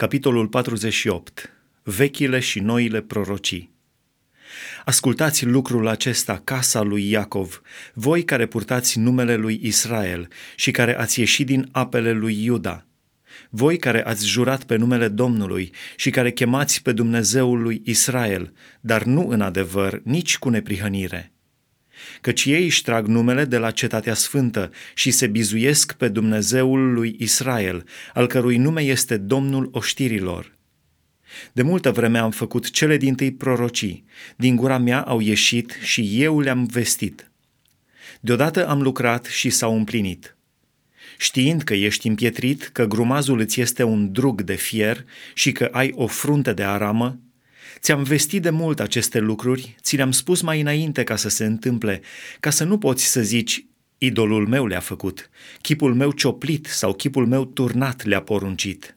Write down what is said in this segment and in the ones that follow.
capitolul 48, vechile și noile prorocii. Ascultați lucrul acesta, casa lui Iacov, voi care purtați numele lui Israel și care ați ieșit din apele lui Iuda, voi care ați jurat pe numele Domnului și care chemați pe Dumnezeul lui Israel, dar nu în adevăr, nici cu neprihănire căci ei își trag numele de la cetatea sfântă și se bizuiesc pe Dumnezeul lui Israel, al cărui nume este Domnul oștirilor. De multă vreme am făcut cele din tâi prorocii, din gura mea au ieșit și eu le-am vestit. Deodată am lucrat și s-au împlinit. Știind că ești împietrit, că grumazul îți este un drug de fier și că ai o frunte de aramă, Ți-am vestit de mult aceste lucruri, ți le-am spus mai înainte ca să se întâmple, ca să nu poți să zici, idolul meu le-a făcut, chipul meu cioplit sau chipul meu turnat le-a poruncit.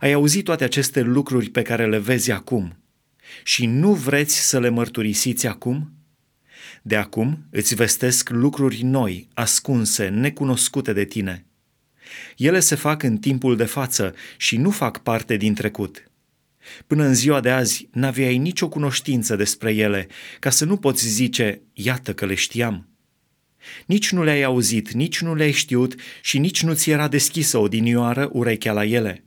Ai auzit toate aceste lucruri pe care le vezi acum și nu vreți să le mărturisiți acum? De acum îți vestesc lucruri noi, ascunse, necunoscute de tine. Ele se fac în timpul de față și nu fac parte din trecut – Până în ziua de azi n-aveai nicio cunoștință despre ele, ca să nu poți zice, iată că le știam. Nici nu le-ai auzit, nici nu le-ai știut și nici nu ți era deschisă o dinioară urechea la ele.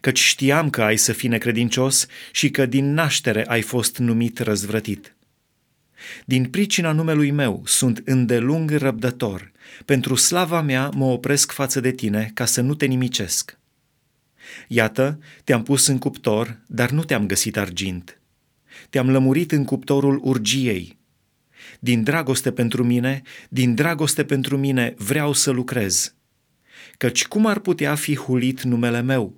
Căci știam că ai să fii necredincios și că din naștere ai fost numit răzvrătit. Din pricina numelui meu sunt îndelung răbdător. Pentru slava mea mă opresc față de tine ca să nu te nimicesc. Iată, te-am pus în cuptor, dar nu te-am găsit argint. Te-am lămurit în cuptorul urgiei. Din dragoste pentru mine, din dragoste pentru mine vreau să lucrez. Căci cum ar putea fi hulit numele meu?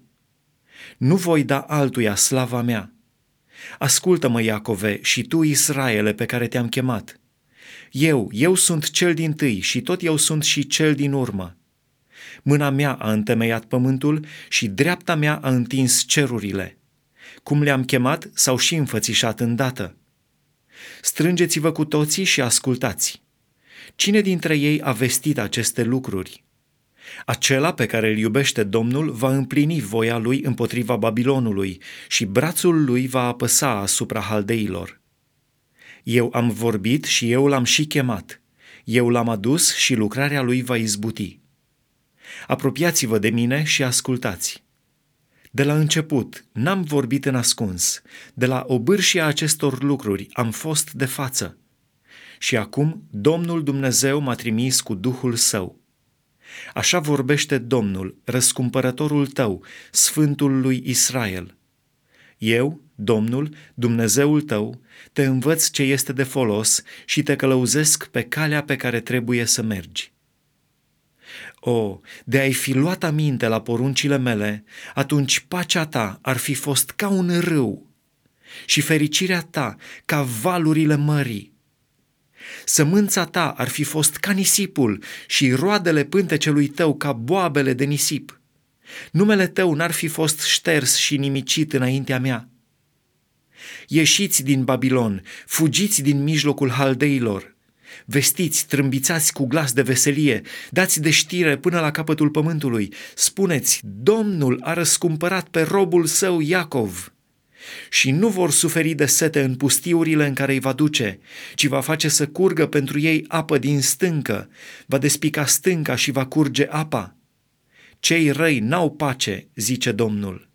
Nu voi da altuia slava mea. Ascultă-mă, Iacove, și tu, Israele, pe care te-am chemat. Eu, eu sunt cel din tâi și tot eu sunt și cel din urmă. Mâna mea a întemeiat pământul și dreapta mea a întins cerurile. Cum le-am chemat, s-au și înfățișat îndată. Strângeți-vă cu toții și ascultați. Cine dintre ei a vestit aceste lucruri? Acela pe care îl iubește Domnul va împlini voia lui împotriva Babilonului și brațul lui va apăsa asupra haldeilor. Eu am vorbit și eu l-am și chemat. Eu l-am adus și lucrarea lui va izbuti. Apropiați-vă de mine și ascultați. De la început n-am vorbit în ascuns, de la obârșia acestor lucruri am fost de față. Și acum Domnul Dumnezeu m-a trimis cu Duhul Său. Așa vorbește Domnul, răscumpărătorul tău, Sfântul lui Israel. Eu, Domnul, Dumnezeul tău, te învăț ce este de folos și te călăuzesc pe calea pe care trebuie să mergi. O, de ai fi luat aminte la poruncile mele, atunci pacea ta ar fi fost ca un râu și fericirea ta ca valurile mării. Sămânța ta ar fi fost ca nisipul și roadele pântecelui tău ca boabele de nisip. Numele tău n-ar fi fost șters și nimicit înaintea mea. Ieșiți din Babilon, fugiți din mijlocul haldeilor, Vestiți, trâmbițați cu glas de veselie, dați de știre până la capătul pământului, spuneți, Domnul a răscumpărat pe robul său Iacov și nu vor suferi de sete în pustiurile în care îi va duce, ci va face să curgă pentru ei apă din stâncă, va despica stânca și va curge apa. Cei răi n-au pace, zice Domnul.